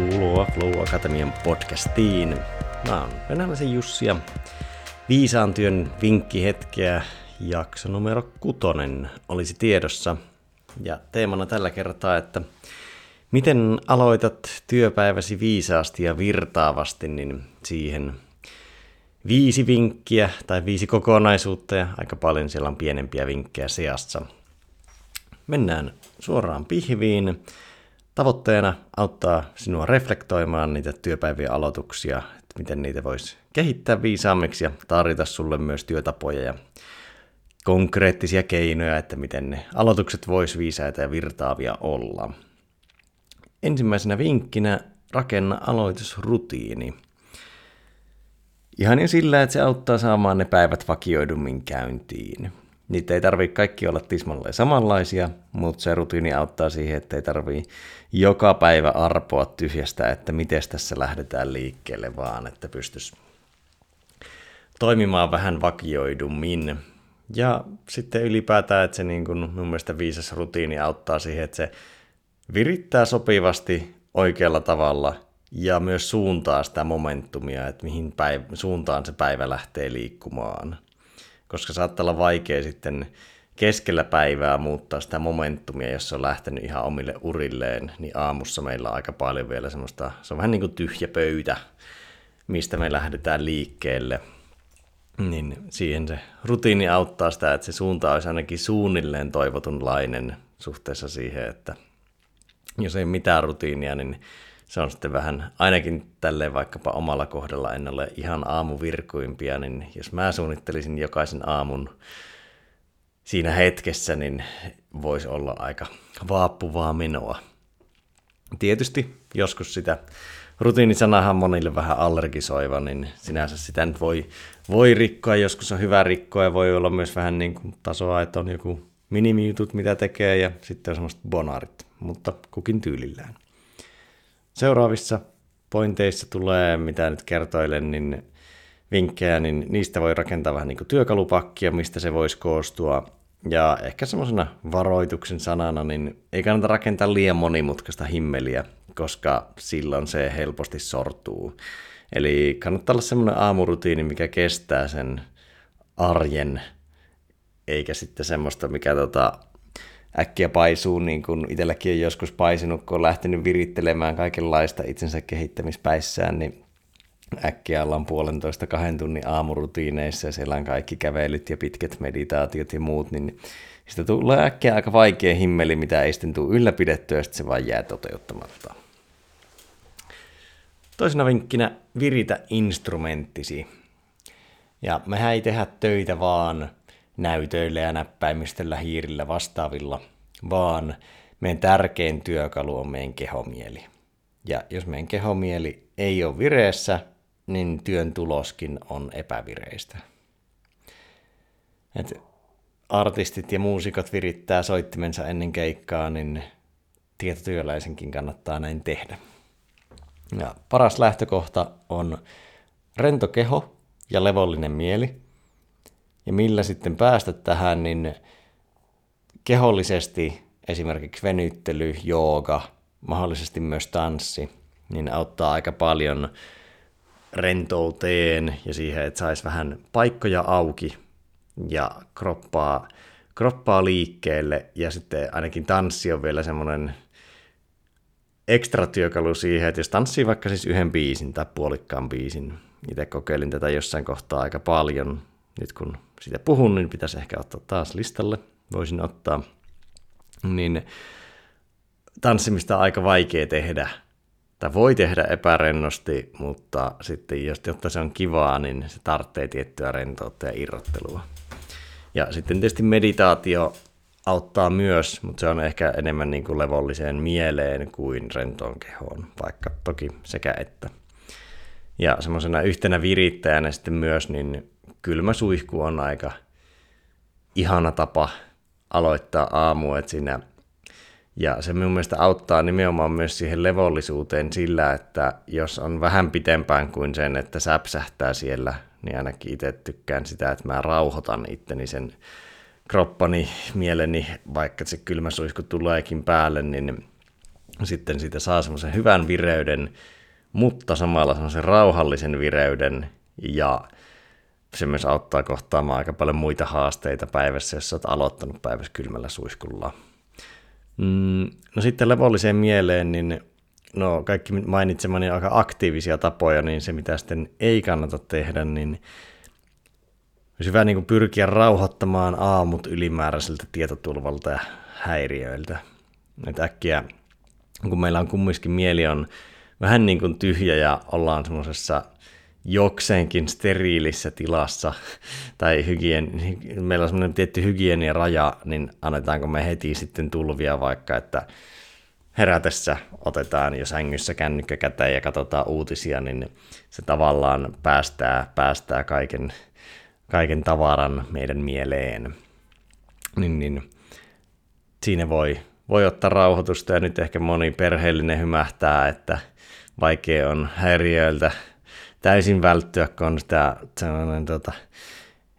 Tervetuloa Flow Akatemian podcastiin. Mä oon Venäläisen Jussi ja Viisaan työn vinkkihetkeä jakso numero kutonen olisi tiedossa. Ja teemana tällä kertaa, että miten aloitat työpäiväsi viisaasti ja virtaavasti, niin siihen viisi vinkkiä tai viisi kokonaisuutta ja aika paljon siellä on pienempiä vinkkejä seassa. Mennään suoraan pihviin. Tavoitteena auttaa sinua reflektoimaan niitä työpäivien aloituksia, että miten niitä voisi kehittää viisaammiksi ja tarjota sulle myös työtapoja ja konkreettisia keinoja, että miten ne aloitukset vois viisaita ja virtaavia olla. Ensimmäisenä vinkkinä rakenna aloitusrutiini. Ihan jo sillä, että se auttaa saamaan ne päivät vakioidummin käyntiin. Niitä ei tarvitse kaikki olla tismalleen samanlaisia, mutta se rutiini auttaa siihen, että ei tarvii joka päivä arpoa tyhjästä, että miten tässä lähdetään liikkeelle, vaan että pystyisi toimimaan vähän vakioidummin. Ja sitten ylipäätään, että se niin kuin, mun mielestä viisas rutiini auttaa siihen, että se virittää sopivasti oikealla tavalla ja myös suuntaa sitä momentumia, että mihin päiv- suuntaan se päivä lähtee liikkumaan koska saattaa olla vaikea sitten keskellä päivää muuttaa sitä momentumia, jos se on lähtenyt ihan omille urilleen, niin aamussa meillä on aika paljon vielä semmoista, se on vähän niin kuin tyhjä pöytä, mistä me lähdetään liikkeelle. Niin siihen se rutiini auttaa sitä, että se suunta olisi ainakin suunnilleen toivotunlainen suhteessa siihen, että jos ei mitään rutiinia, niin se on sitten vähän, ainakin tälleen vaikkapa omalla kohdalla en ole ihan aamuvirkuimpia, niin jos mä suunnittelisin jokaisen aamun siinä hetkessä, niin voisi olla aika vaappuvaa menoa. Tietysti joskus sitä rutiinisanahan monille vähän allergisoiva, niin sinänsä sitä nyt voi, voi rikkoa, joskus on hyvä rikkoa ja voi olla myös vähän niin kuin tasoa, että on joku minimijutut, mitä tekee ja sitten on semmoista bonarit, mutta kukin tyylillään. Seuraavissa pointeissa tulee, mitä nyt kertoilen, niin vinkkejä, niin niistä voi rakentaa vähän niin kuin työkalupakkia, mistä se voisi koostua. Ja ehkä semmoisena varoituksen sanana, niin ei kannata rakentaa liian monimutkaista himmeliä, koska silloin se helposti sortuu. Eli kannattaa olla semmoinen aamurutiini, mikä kestää sen arjen, eikä sitten semmoista, mikä tota, äkkiä paisuu, niin kuin itselläkin on joskus paisinut, kun on lähtenyt virittelemään kaikenlaista itsensä kehittämispäissään, niin äkkiä ollaan puolentoista kahden tunnin aamurutiineissa ja siellä on kaikki kävelyt ja pitkät meditaatiot ja muut, niin sitä tulee äkkiä aika vaikea himmeli, mitä ei sitten tule ylläpidettyä ja sitten se vaan jää toteuttamatta. Toisena vinkkinä viritä instrumenttisi. Ja mehän ei tehdä töitä vaan näytöillä ja näppäimistöllä, hiirillä vastaavilla, vaan meidän tärkein työkalu on meidän kehomieli. Ja jos meidän kehomieli ei ole vireessä, niin työn tuloskin on epävireistä. Et artistit ja muusikot virittää soittimensa ennen keikkaa, niin tietotyöläisenkin kannattaa näin tehdä. Ja paras lähtökohta on rento keho ja levollinen mieli – ja millä sitten päästä tähän, niin kehollisesti esimerkiksi venyttely, jooga, mahdollisesti myös tanssi, niin auttaa aika paljon rentouteen ja siihen, että saisi vähän paikkoja auki ja kroppaa, kroppaa liikkeelle. Ja sitten ainakin tanssi on vielä semmoinen ekstra työkalu siihen, että jos tanssii vaikka siis yhden biisin tai puolikkaan biisin, itse kokeilin tätä jossain kohtaa aika paljon, nyt kun siitä puhun, niin pitäisi ehkä ottaa taas listalle. Voisin ottaa. Niin tanssimista on aika vaikea tehdä. Tai voi tehdä epärennosti, mutta sitten jos, jotta se on kivaa, niin se tarvitsee tiettyä rentoutta ja irrottelua. Ja sitten tietysti meditaatio auttaa myös, mutta se on ehkä enemmän niin kuin levolliseen mieleen kuin rentoon kehoon, vaikka toki sekä että. Ja semmoisena yhtenä virittäjänä sitten myös, niin kylmä suihku on aika ihana tapa aloittaa aamu, että siinä ja se minun mielestä auttaa nimenomaan myös siihen levollisuuteen sillä, että jos on vähän pitempään kuin sen, että säpsähtää siellä, niin ainakin itse tykkään sitä, että mä rauhoitan itteni sen kroppani, mieleni, vaikka se kylmä suihku tuleekin päälle, niin sitten siitä saa semmoisen hyvän vireyden, mutta samalla semmoisen rauhallisen vireyden ja se myös auttaa kohtaamaan aika paljon muita haasteita päivässä, jos olet aloittanut päivässä kylmällä suiskulla. Mm, no sitten levolliseen mieleen, niin no kaikki mainitsemani aika aktiivisia tapoja, niin se mitä sitten ei kannata tehdä, niin olisi hyvä niin pyrkiä rauhoittamaan aamut ylimääräiseltä tietotulvalta ja häiriöiltä. Että äkkiä, kun meillä on kumminkin mieli on vähän niin kuin tyhjä ja ollaan semmoisessa jokseenkin steriilissä tilassa, tai hygien, meillä on semmoinen tietty hygieniaraja, niin annetaanko me heti sitten tulvia vaikka, että herätessä otetaan jo sängyssä kännykkä käteen ja katsotaan uutisia, niin se tavallaan päästää, päästää kaiken, kaiken tavaran meidän mieleen. Niin, niin siinä voi, voi ottaa rauhoitusta ja nyt ehkä moni perheellinen hymähtää, että vaikea on häiriöiltä täysin välttyä, kun on sitä sellainen tota,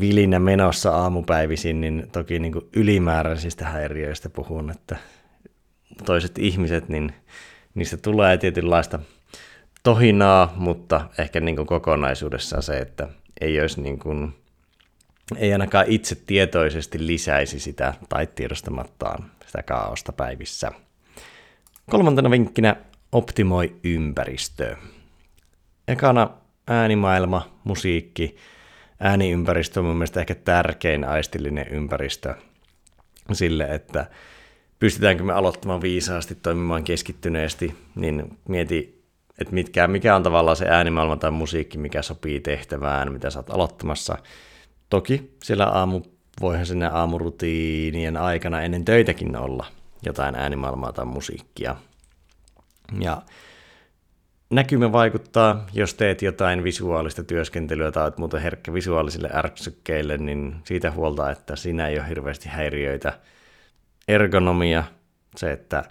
vilinä menossa aamupäivisin, niin toki niin kuin ylimääräisistä häiriöistä puhun, että toiset ihmiset, niin niistä tulee tietynlaista tohinaa, mutta ehkä niin kuin kokonaisuudessaan se, että ei olisi niin kuin, ei ainakaan itse tietoisesti lisäisi sitä tai tiedostamattaan sitä kaaosta päivissä. Kolmantena vinkkinä optimoi ympäristöä. Ekana äänimaailma, musiikki, ääniympäristö on mun mielestä ehkä tärkein aistillinen ympäristö sille, että pystytäänkö me aloittamaan viisaasti, toimimaan keskittyneesti, niin mieti, että mitkä, mikä on tavallaan se äänimaailma tai musiikki, mikä sopii tehtävään, mitä sä oot aloittamassa. Toki siellä aamu, voihan sinne aamurutiinien aikana ennen töitäkin olla jotain äänimaailmaa tai musiikkia. Ja näkymä vaikuttaa, jos teet jotain visuaalista työskentelyä tai olet muuten herkkä visuaalisille ärksykkeille, niin siitä huolta, että siinä ei ole hirveästi häiriöitä. Ergonomia, se, että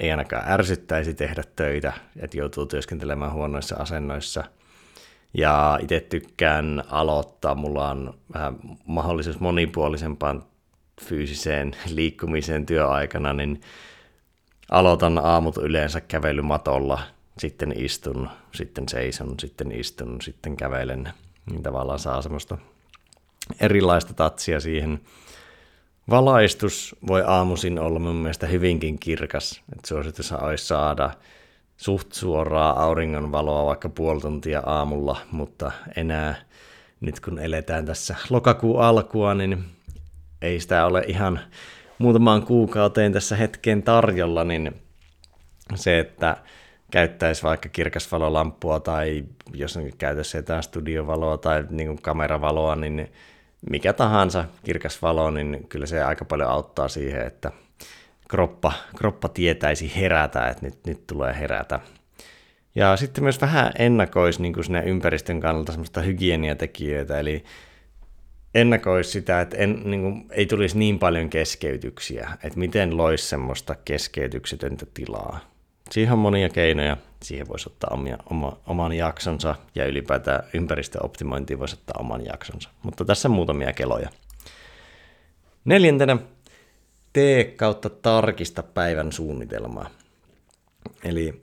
ei ainakaan ärsyttäisi tehdä töitä, että joutuu työskentelemään huonoissa asennoissa. Ja itse tykkään aloittaa, mulla on vähän mahdollisuus monipuolisempaan fyysiseen liikkumiseen työaikana, niin aloitan aamut yleensä kävelymatolla – sitten istun, sitten seison, sitten istun, sitten kävelen. Niin tavallaan saa semmoista erilaista tatsia siihen. Valaistus voi aamuisin olla mun mielestä hyvinkin kirkas. Että suositus olisi saada suht suoraa auringonvaloa vaikka puoli tuntia aamulla, mutta enää nyt kun eletään tässä lokakuun alkua, niin ei sitä ole ihan muutamaan kuukauteen tässä hetkeen tarjolla, niin se, että käyttäisi vaikka kirkasvalolampua tai jos on käytössä jotain studiovaloa tai niin kuin kameravaloa, niin mikä tahansa kirkas valo, niin kyllä se aika paljon auttaa siihen, että kroppa, kroppa tietäisi herätä, että nyt, nyt tulee herätä. Ja sitten myös vähän ennakoisi niin kuin ympäristön kannalta semmoista hygieniatekijöitä, eli ennakoisi sitä, että en, niin kuin, ei tulisi niin paljon keskeytyksiä, että miten loisi semmoista keskeytyksetöntä tilaa. Siihen on monia keinoja. Siihen voisi ottaa omia, oma, oman jaksonsa ja ylipäätään ympäristöoptimointiin voisi ottaa oman jaksonsa. Mutta tässä muutamia keloja. Neljäntenä, tee kautta tarkista päivän suunnitelmaa. Eli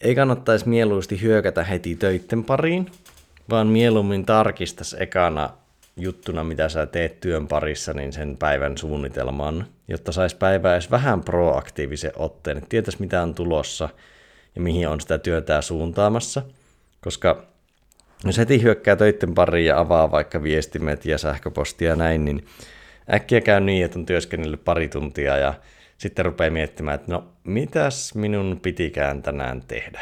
ei kannattaisi mieluusti hyökätä heti töitten pariin, vaan mieluummin tarkistaisi ekana juttuna, mitä sä teet työn parissa, niin sen päivän suunnitelman, jotta saisi päivää edes vähän proaktiivisen otteen, että tietäisi mitä on tulossa ja mihin on sitä työtä suuntaamassa. Koska jos heti hyökkää töiden pariin ja avaa vaikka viestimet ja sähköpostia ja näin, niin äkkiä käy niin, että on työskennellyt pari tuntia ja sitten rupeaa miettimään, että no mitäs minun pitikään tänään tehdä.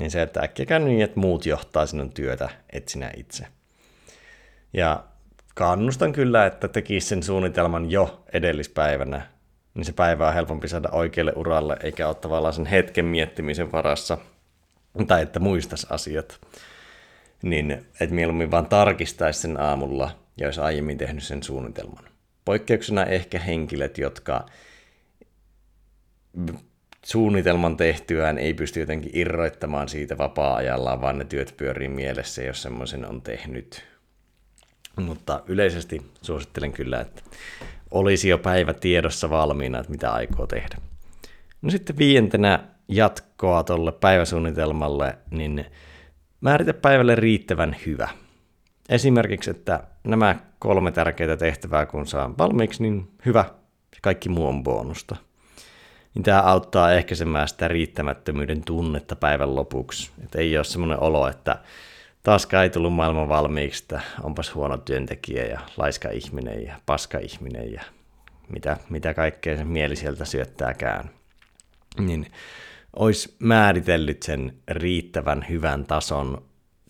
Niin se, että äkkiä käy niin, että muut johtaa sinun työtä, et sinä itse. Ja kannustan kyllä, että tekisi sen suunnitelman jo edellispäivänä, niin se päivä on helpompi saada oikealle uralle, eikä ole tavallaan sen hetken miettimisen varassa, tai että muistaisi asiat. Niin, että mieluummin vaan tarkistaisi sen aamulla, ja olisi aiemmin tehnyt sen suunnitelman. Poikkeuksena ehkä henkilöt, jotka suunnitelman tehtyään ei pysty jotenkin irroittamaan siitä vapaa-ajallaan, vaan ne työt pyörii mielessä, jos semmoisen on tehnyt. Mutta yleisesti suosittelen kyllä, että olisi jo päivä tiedossa valmiina, että mitä aikoo tehdä. No sitten viientenä jatkoa tuolle päiväsuunnitelmalle, niin määritä päivälle riittävän hyvä. Esimerkiksi, että nämä kolme tärkeää tehtävää kun saa valmiiksi, niin hyvä, kaikki muu on bonusta. Niin tämä auttaa ehkäisemään sitä riittämättömyyden tunnetta päivän lopuksi. Että ei ole semmoinen olo, että taaskaan ei tullut maailman valmiiksi, että onpas huono työntekijä ja laiska ihminen ja paska ihminen ja mitä, mitä kaikkea se mieli sieltä syöttääkään. Niin olisi määritellyt sen riittävän hyvän tason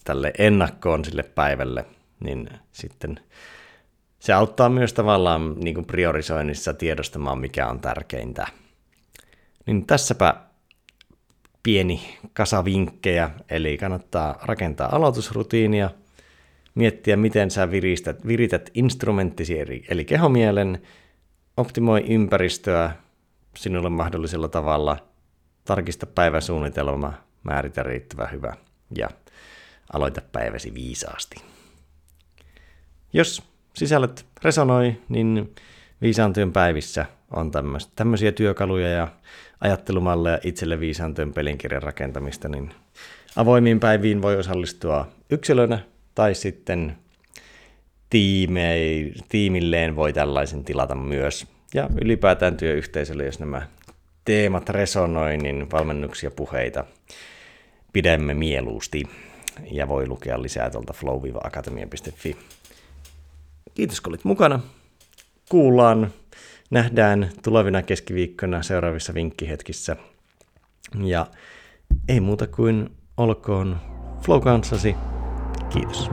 tälle ennakkoon sille päivälle, niin sitten se auttaa myös tavallaan niin kuin priorisoinnissa tiedostamaan, mikä on tärkeintä. Niin tässäpä pieni kasa vinkkejä, eli kannattaa rakentaa aloitusrutiinia, miettiä, miten sä viristät, virität instrumenttisi eli kehomielen, optimoi ympäristöä sinulle mahdollisella tavalla, tarkista päiväsuunnitelma, määritä riittävän hyvä ja aloita päiväsi viisaasti. Jos sisällöt resonoi, niin viisaan työn päivissä on tämmöisiä työkaluja ja ajattelumalleja itselle viisaan työn pelinkirjan rakentamista, niin avoimiin päiviin voi osallistua yksilönä tai sitten tiimei, tiimilleen voi tällaisen tilata myös. Ja ylipäätään työyhteisölle, jos nämä teemat resonoi, niin valmennuksia puheita pidämme mieluusti. Ja voi lukea lisää tuolta flow-akatemia.fi. Kiitos kun olit mukana. Kuullaan, nähdään tulevina keskiviikkona seuraavissa vinkkihetkissä. Ja ei muuta kuin olkoon flow kanssasi. Kiitos.